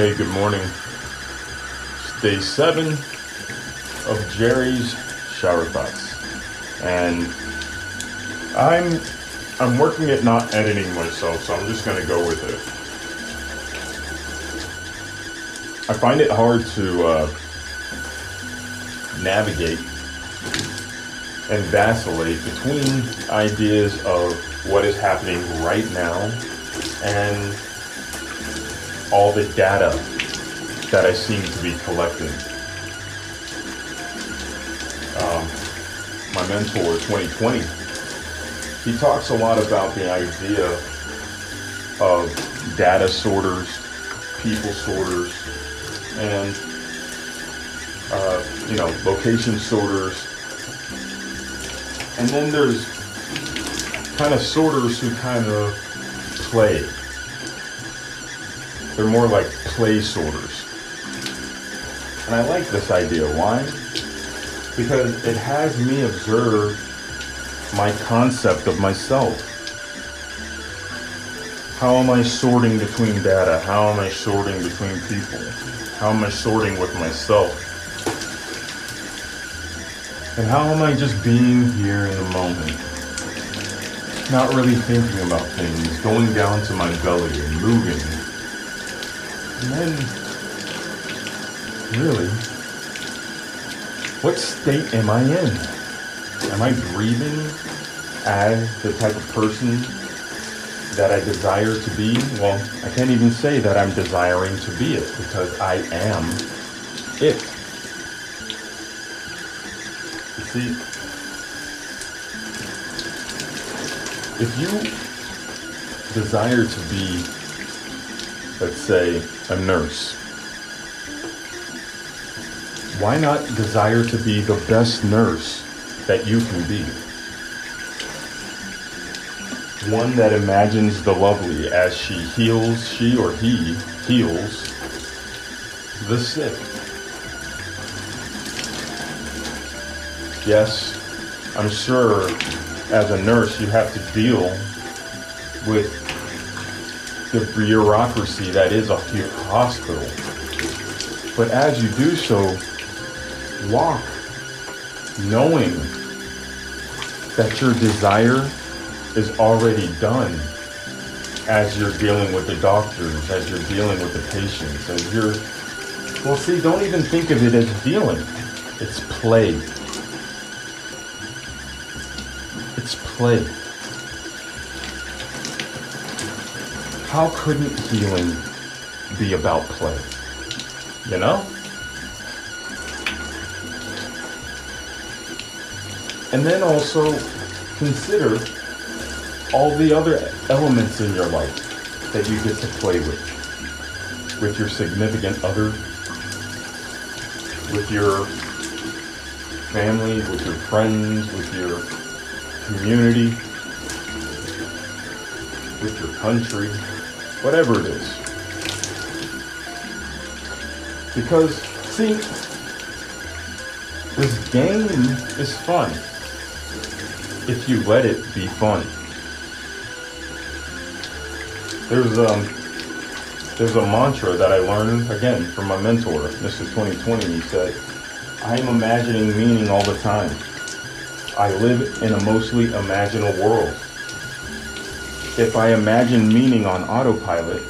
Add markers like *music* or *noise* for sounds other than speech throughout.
Hey, good morning. It's day seven of Jerry's shower thoughts, and I'm I'm working at not editing myself, so I'm just gonna go with it. I find it hard to uh, navigate and vacillate between ideas of what is happening right now and all the data that I seem to be collecting. Um, my mentor, 2020, he talks a lot about the idea of data sorters, people sorters, and uh, you know, location sorters. And then there's kind of sorters who kind of play. They're more like play sorters. And I like this idea. Why? Because it has me observe my concept of myself. How am I sorting between data? How am I sorting between people? How am I sorting with myself? And how am I just being here in the moment? Not really thinking about things, going down to my belly and moving. And then, really, what state am I in? Am I breathing as the type of person that I desire to be? Well, I can't even say that I'm desiring to be it because I am it. You see, if you desire to be, let's say, a nurse, why not desire to be the best nurse that you can be? One that imagines the lovely as she heals, she or he heals the sick. Yes, I'm sure as a nurse you have to deal with the bureaucracy that is a hospital. But as you do so, walk knowing that your desire is already done as you're dealing with the doctors, as you're dealing with the patients, as you're, well, see, don't even think of it as dealing. It's play. It's play. How couldn't healing be about play? You know? And then also consider all the other elements in your life that you get to play with. With your significant other, with your family, with your friends, with your community, with your country, whatever it is. Because, see, this game is fun if you let it be fun. There's um there's a mantra that I learned again from my mentor, Mr. 2020. He said, I am imagining meaning all the time. I live in a mostly imaginal world. If I imagine meaning on autopilot,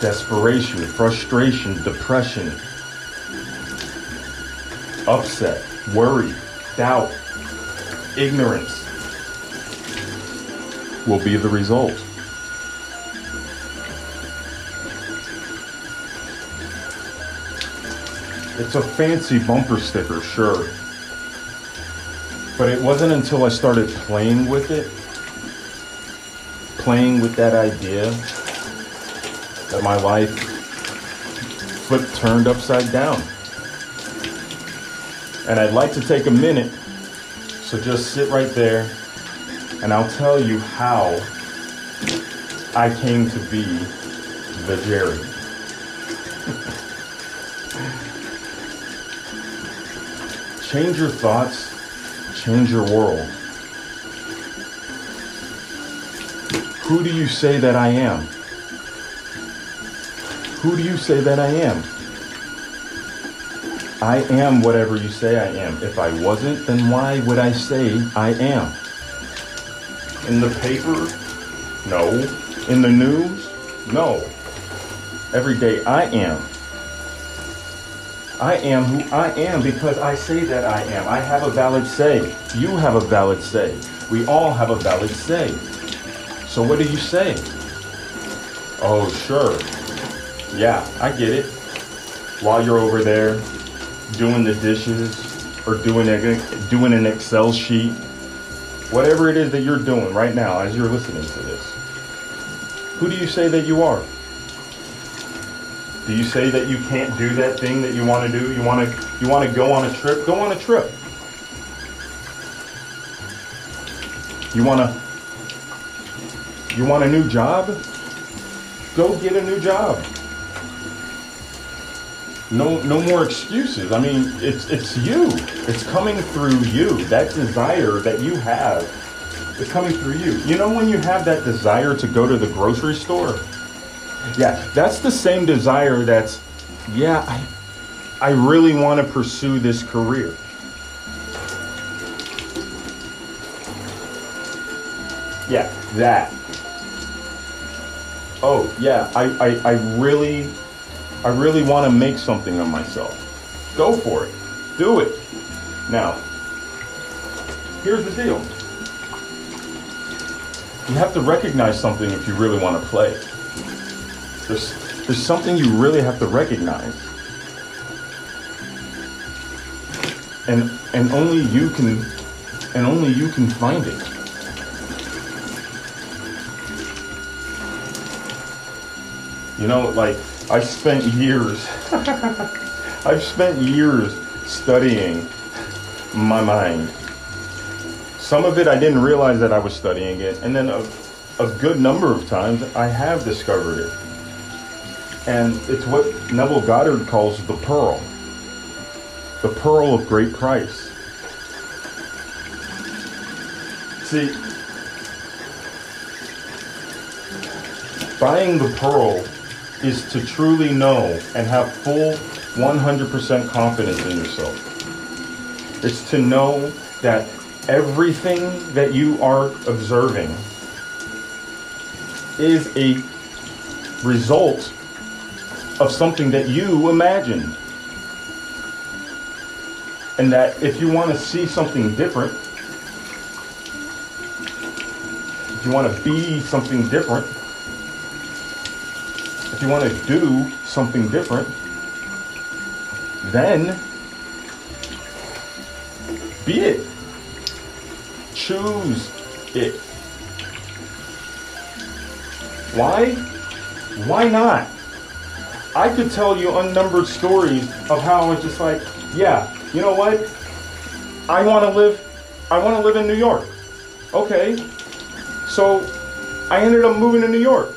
desperation, frustration, depression, upset, worry, doubt, ignorance will be the result. It's a fancy bumper sticker, sure. But it wasn't until I started playing with it, playing with that idea, that my life flipped turned upside down. And I'd like to take a minute, so just sit right there, and I'll tell you how I came to be the Jerry. *laughs* change your thoughts, change your world. Who do you say that I am? Who do you say that I am? I am whatever you say I am. If I wasn't, then why would I say I am? In the paper? No. In the news? No. Every day I am. I am who I am because I say that I am. I have a valid say. You have a valid say. We all have a valid say. So what do you say? Oh, sure. Yeah, I get it. While you're over there doing the dishes or doing a, doing an Excel sheet, whatever it is that you're doing right now as you're listening to this, who do you say that you are? Do you say that you can't do that thing that you want to do? You want to you want to go on a trip? Go on a trip. You want to you want a new job? Go get a new job no no more excuses. I mean, it's it's you. It's coming through you. That desire that you have is coming through you. You know when you have that desire to go to the grocery store? Yeah, that's the same desire that's yeah, I I really want to pursue this career. Yeah, that. Oh, yeah, I, I, I really I really want to make something of myself. Go for it. Do it. Now, here's the deal. You have to recognize something if you really want to play. There's, there's something you really have to recognize. And, and only you can and only you can find it. You know, like I've spent years, *laughs* I've spent years studying my mind. Some of it I didn't realize that I was studying it, and then a, a good number of times I have discovered it. And it's what Neville Goddard calls the pearl, the pearl of great price. See, buying the pearl is to truly know and have full 100% confidence in yourself. It's to know that everything that you are observing is a result of something that you imagined. And that if you want to see something different, if you want to be something different, if you want to do something different, then be it. Choose it. Why? Why not? I could tell you unnumbered stories of how I was just like, yeah, you know what? I want to live I want to live in New York. Okay. So I ended up moving to New York.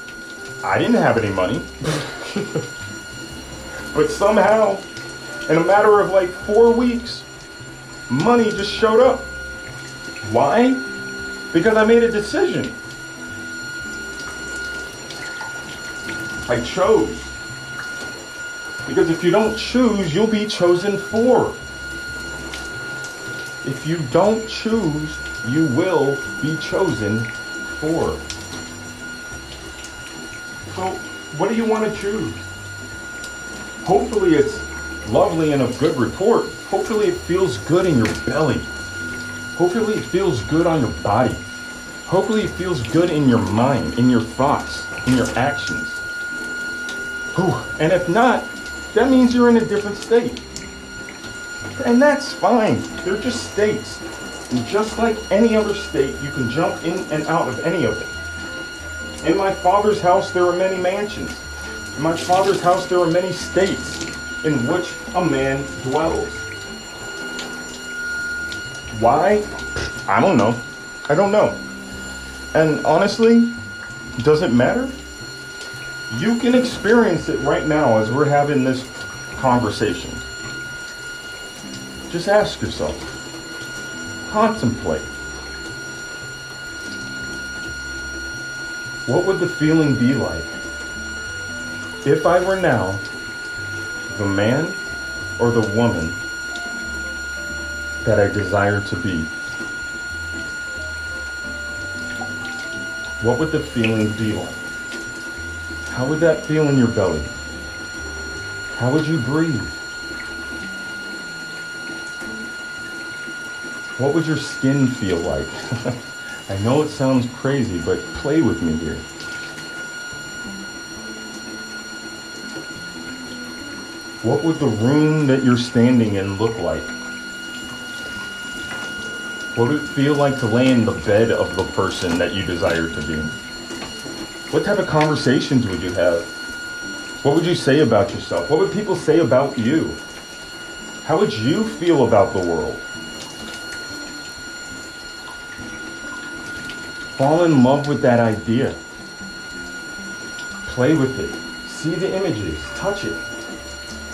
I didn't have any money. but somehow, in a matter of like four weeks, money just showed up. Why? Because I made a decision. I chose. Because if you don't choose, you'll be chosen for. If you don't choose, you will be chosen for. So, what do you want to choose? Hopefully, it's lovely and of good report. Hopefully, it feels good in your belly. Hopefully, it feels good on your body. Hopefully, it feels good in your mind, in your thoughts, in your actions. Whew. And if not, that means you're in a different state. And that's fine. They're just states. And just like any other state, you can jump in and out of any of them. In my father's house there are many mansions. In my father's house there are many states in which a man dwells. Why? I don't know. I don't know. And honestly, does it matter? You can experience it right now as we're having this conversation. Just ask yourself. Contemplate. What would the feeling be like If I were now the man or the woman that I desire to be, what would the feeling be like? How would that feel in your belly? How would you breathe? What would your skin feel like? *laughs* I know it sounds crazy, but play with me here. What would the room that you're standing in look like? What would it feel like to lay in the bed of the person that you desire to be? What type of conversations would you have? What would you say about yourself? What would people say about you? How would you feel about the world? Fall in love with that idea. Play with it. See the images. Touch it.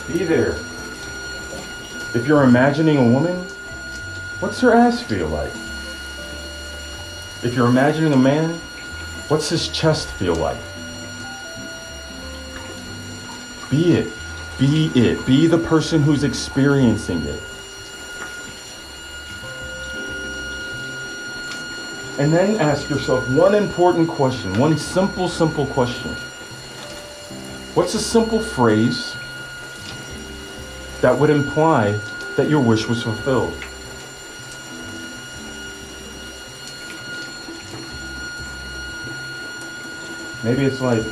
Be there. If you're imagining a woman, what's her ass feel like? If you're imagining a man, what's his chest feel like? Be it. Be it. Be the person who's experiencing it. And then ask yourself one important question, one simple, simple question. What's a simple phrase that would imply that your wish was fulfilled? Maybe it's like,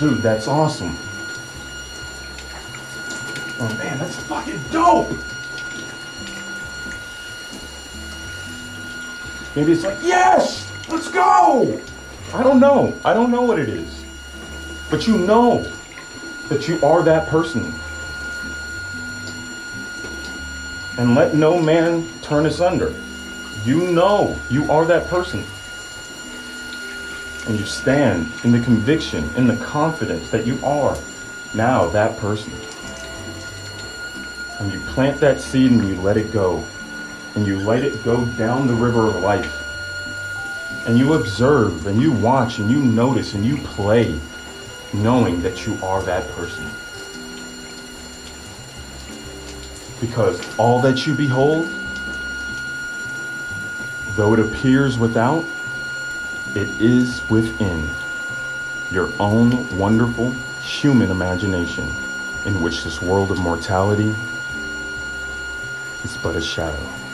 dude, that's awesome. Oh man, that's fucking dope. Maybe it's like, yes, let's go. I don't know. I don't know what it is. But you know that you are that person. And let no man turn us under. You know you are that person. And you stand in the conviction, in the confidence that you are now that person and you plant that seed and you let it go. And you let it go down the river of life. And you observe and you watch and you notice and you play knowing that you are that person. Because all that you behold, though it appears without, it is within your own wonderful human imagination in which this world of mortality is but a shadow.